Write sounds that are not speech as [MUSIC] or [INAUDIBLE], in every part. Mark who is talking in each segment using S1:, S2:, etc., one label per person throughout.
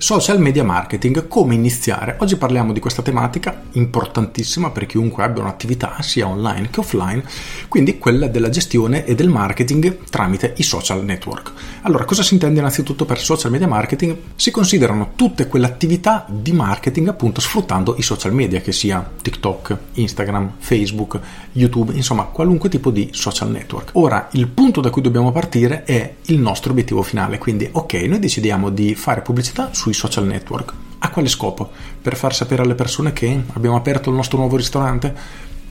S1: Social media marketing, come iniziare? Oggi parliamo di questa tematica importantissima per chiunque abbia un'attività sia online che offline, quindi quella della gestione e del marketing tramite i social network. Allora, cosa si intende innanzitutto per social media marketing? Si considerano tutte quelle attività di marketing appunto sfruttando i social media, che sia TikTok, Instagram, Facebook, YouTube, insomma qualunque tipo di social network. Ora, il punto da cui dobbiamo partire è il nostro obiettivo finale, quindi ok, noi decidiamo di fare pubblicità su sui social network. A quale scopo? Per far sapere alle persone che abbiamo aperto il nostro nuovo ristorante?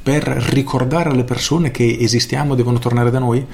S1: Per ricordare alle persone che esistiamo e devono tornare da noi?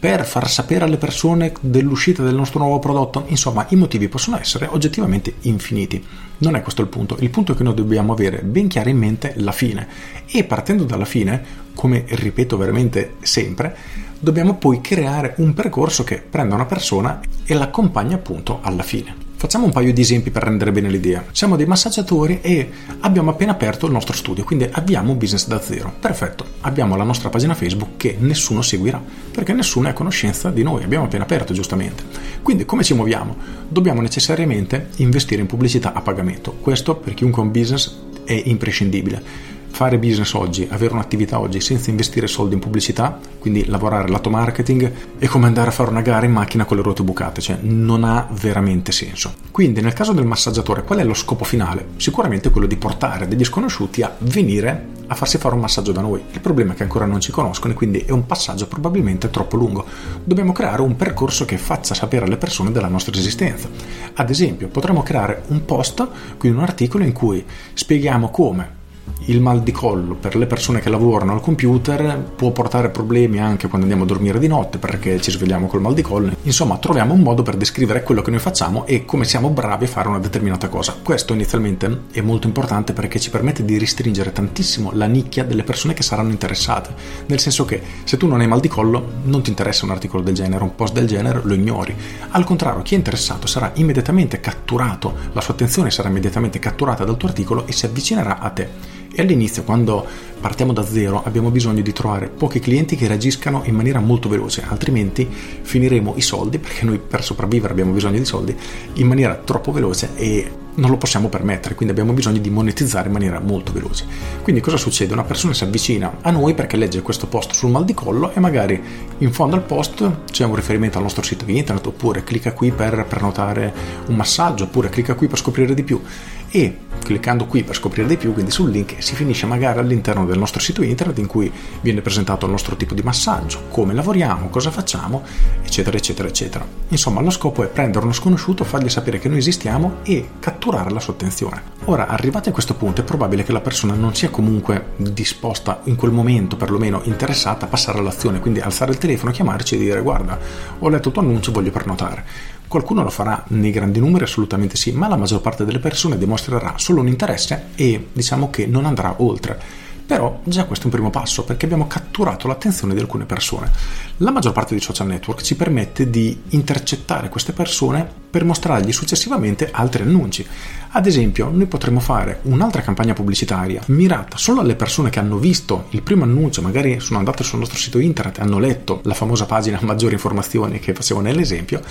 S1: Per far sapere alle persone dell'uscita del nostro nuovo prodotto? Insomma, i motivi possono essere oggettivamente infiniti. Non è questo il punto. Il punto è che noi dobbiamo avere ben chiara in mente la fine. E partendo dalla fine, come ripeto veramente sempre, dobbiamo poi creare un percorso che prenda una persona e l'accompagna appunto alla fine. Facciamo un paio di esempi per rendere bene l'idea. Siamo dei massaggiatori e abbiamo appena aperto il nostro studio, quindi abbiamo un business da zero. Perfetto, abbiamo la nostra pagina Facebook che nessuno seguirà, perché nessuno è a conoscenza di noi, abbiamo appena aperto giustamente. Quindi come ci muoviamo? Dobbiamo necessariamente investire in pubblicità a pagamento. Questo per chiunque ha un business è imprescindibile fare business oggi, avere un'attività oggi senza investire soldi in pubblicità, quindi lavorare lato marketing, è come andare a fare una gara in macchina con le ruote bucate, cioè non ha veramente senso. Quindi nel caso del massaggiatore qual è lo scopo finale? Sicuramente quello di portare degli sconosciuti a venire a farsi fare un massaggio da noi. Il problema è che ancora non ci conoscono e quindi è un passaggio probabilmente troppo lungo. Dobbiamo creare un percorso che faccia sapere alle persone della nostra esistenza. Ad esempio, potremmo creare un post, quindi un articolo in cui spieghiamo come il mal di collo per le persone che lavorano al computer può portare problemi anche quando andiamo a dormire di notte perché ci svegliamo col mal di collo. Insomma, troviamo un modo per descrivere quello che noi facciamo e come siamo bravi a fare una determinata cosa. Questo inizialmente è molto importante perché ci permette di restringere tantissimo la nicchia delle persone che saranno interessate. Nel senso che se tu non hai mal di collo non ti interessa un articolo del genere, un post del genere, lo ignori. Al contrario, chi è interessato sarà immediatamente catturato, la sua attenzione sarà immediatamente catturata dal tuo articolo e si avvicinerà a te. E all'inizio, quando partiamo da zero, abbiamo bisogno di trovare pochi clienti che reagiscano in maniera molto veloce, altrimenti finiremo i soldi, perché noi per sopravvivere abbiamo bisogno di soldi, in maniera troppo veloce e non lo possiamo permettere, quindi abbiamo bisogno di monetizzare in maniera molto veloce. Quindi cosa succede? Una persona si avvicina a noi perché legge questo post sul mal di collo e magari in fondo al post c'è un riferimento al nostro sito internet oppure clicca qui per prenotare un massaggio oppure clicca qui per scoprire di più e cliccando qui per scoprire di più, quindi sul link, si finisce magari all'interno del nostro sito internet in cui viene presentato il nostro tipo di massaggio, come lavoriamo, cosa facciamo, eccetera, eccetera, eccetera. Insomma, lo scopo è prendere uno sconosciuto, fargli sapere che noi esistiamo e catturare la sua attenzione. Ora, arrivati a questo punto, è probabile che la persona non sia comunque disposta, in quel momento perlomeno interessata a passare all'azione, quindi alzare il telefono, chiamarci e dire guarda, ho letto il tuo annuncio, voglio prenotare. Qualcuno lo farà nei grandi numeri, assolutamente sì, ma la maggior parte delle persone dimostrerà solo un interesse e diciamo che non andrà oltre. Però già questo è un primo passo perché abbiamo catturato l'attenzione di alcune persone. La maggior parte dei social network ci permette di intercettare queste persone per mostrargli successivamente altri annunci. Ad esempio, noi potremmo fare un'altra campagna pubblicitaria mirata solo alle persone che hanno visto il primo annuncio, magari sono andate sul nostro sito internet e hanno letto la famosa pagina [LAUGHS] maggiori informazioni che facevo nell'esempio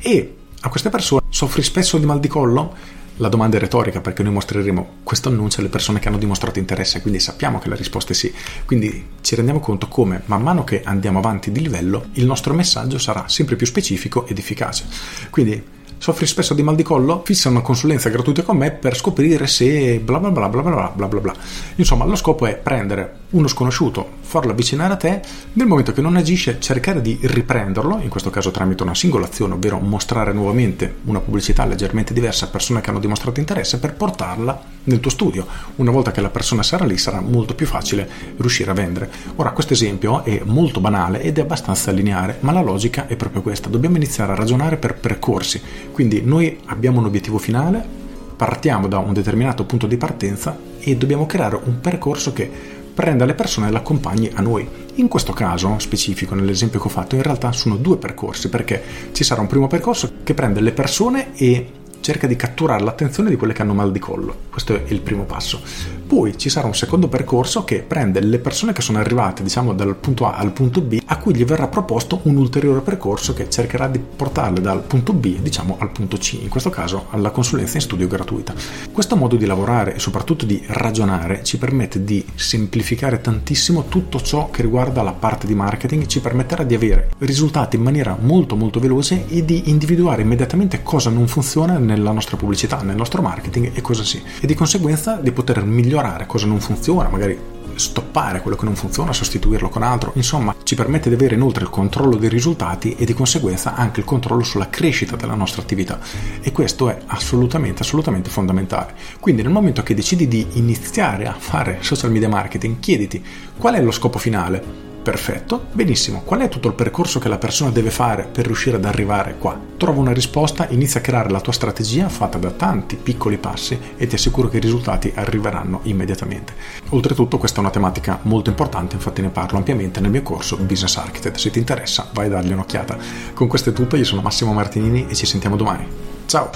S1: e a queste persone soffri spesso di mal di collo? La domanda è retorica perché noi mostreremo questo annuncio alle persone che hanno dimostrato interesse, quindi sappiamo che la risposta è sì. Quindi ci rendiamo conto come man mano che andiamo avanti di livello il nostro messaggio sarà sempre più specifico ed efficace. Quindi soffri spesso di mal di collo? Fissa una consulenza gratuita con me per scoprire se bla bla bla bla bla bla bla bla. Insomma, lo scopo è prendere uno sconosciuto, farlo avvicinare a te, nel momento che non agisce cercare di riprenderlo, in questo caso tramite una singola azione, ovvero mostrare nuovamente una pubblicità leggermente diversa a persone che hanno dimostrato interesse per portarla nel tuo studio. Una volta che la persona sarà lì sarà molto più facile riuscire a vendere. Ora questo esempio è molto banale ed è abbastanza lineare, ma la logica è proprio questa. Dobbiamo iniziare a ragionare per percorsi. Quindi noi abbiamo un obiettivo finale, partiamo da un determinato punto di partenza e dobbiamo creare un percorso che prenda le persone e le accompagni a noi. In questo caso specifico, nell'esempio che ho fatto, in realtà sono due percorsi perché ci sarà un primo percorso che prende le persone e cerca di catturare l'attenzione di quelle che hanno mal di collo. Questo è il primo passo. Poi ci sarà un secondo percorso che prende le persone che sono arrivate, diciamo, dal punto A al punto B, a cui gli verrà proposto un ulteriore percorso che cercherà di portarle dal punto B, diciamo, al punto C, in questo caso alla consulenza in studio gratuita. Questo modo di lavorare e soprattutto di ragionare ci permette di semplificare tantissimo tutto ciò che riguarda la parte di marketing, ci permetterà di avere risultati in maniera molto molto veloce e di individuare immediatamente cosa non funziona nella nostra pubblicità, nel nostro marketing e cosa sì. E di conseguenza di poter migliorare cosa non funziona, magari stoppare quello che non funziona, sostituirlo con altro, insomma ci permette di avere inoltre il controllo dei risultati e di conseguenza anche il controllo sulla crescita della nostra attività e questo è assolutamente assolutamente fondamentale. Quindi nel momento che decidi di iniziare a fare social media marketing, chiediti qual è lo scopo finale, Perfetto, benissimo. Qual è tutto il percorso che la persona deve fare per riuscire ad arrivare qua? Trova una risposta, inizia a creare la tua strategia fatta da tanti piccoli passi e ti assicuro che i risultati arriveranno immediatamente. Oltretutto questa è una tematica molto importante, infatti ne parlo ampiamente nel mio corso Business Architect. Se ti interessa vai a dargli un'occhiata. Con questo è tutto, io sono Massimo Martinini e ci sentiamo domani. Ciao!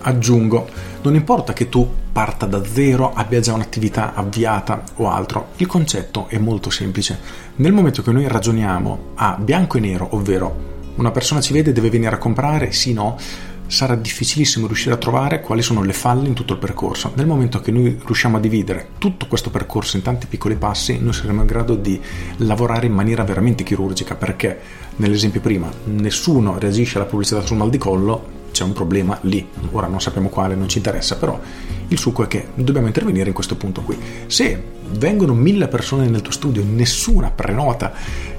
S1: Aggiungo, non importa che tu parta da zero, abbia già un'attività avviata o altro, il concetto è molto semplice. Nel momento che noi ragioniamo a bianco e nero, ovvero una persona ci vede deve venire a comprare, sì no, sarà difficilissimo riuscire a trovare quali sono le falle in tutto il percorso. Nel momento che noi riusciamo a dividere tutto questo percorso in tanti piccoli passi, noi saremo in grado di lavorare in maniera veramente chirurgica, perché nell'esempio prima nessuno reagisce alla pubblicità sul mal di collo, c'è un problema lì, ora non sappiamo quale, non ci interessa, però il succo è che dobbiamo intervenire in questo punto qui. Se vengono mille persone nel tuo studio e nessuna prenota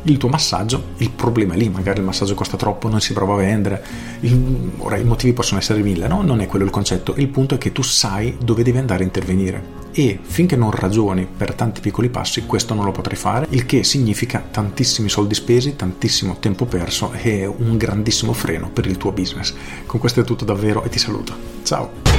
S1: il tuo massaggio, il problema è lì, magari il massaggio costa troppo, non si prova a vendere, il, ora i motivi possono essere mille, no? Non è quello il concetto, il punto è che tu sai dove devi andare a intervenire e finché non ragioni per tanti piccoli passi questo non lo potrai fare, il che significa tantissimi soldi spesi, tantissimo tempo perso e un grandissimo freno per il tuo business. Con questo è tutto davvero e ti saluto. Ciao!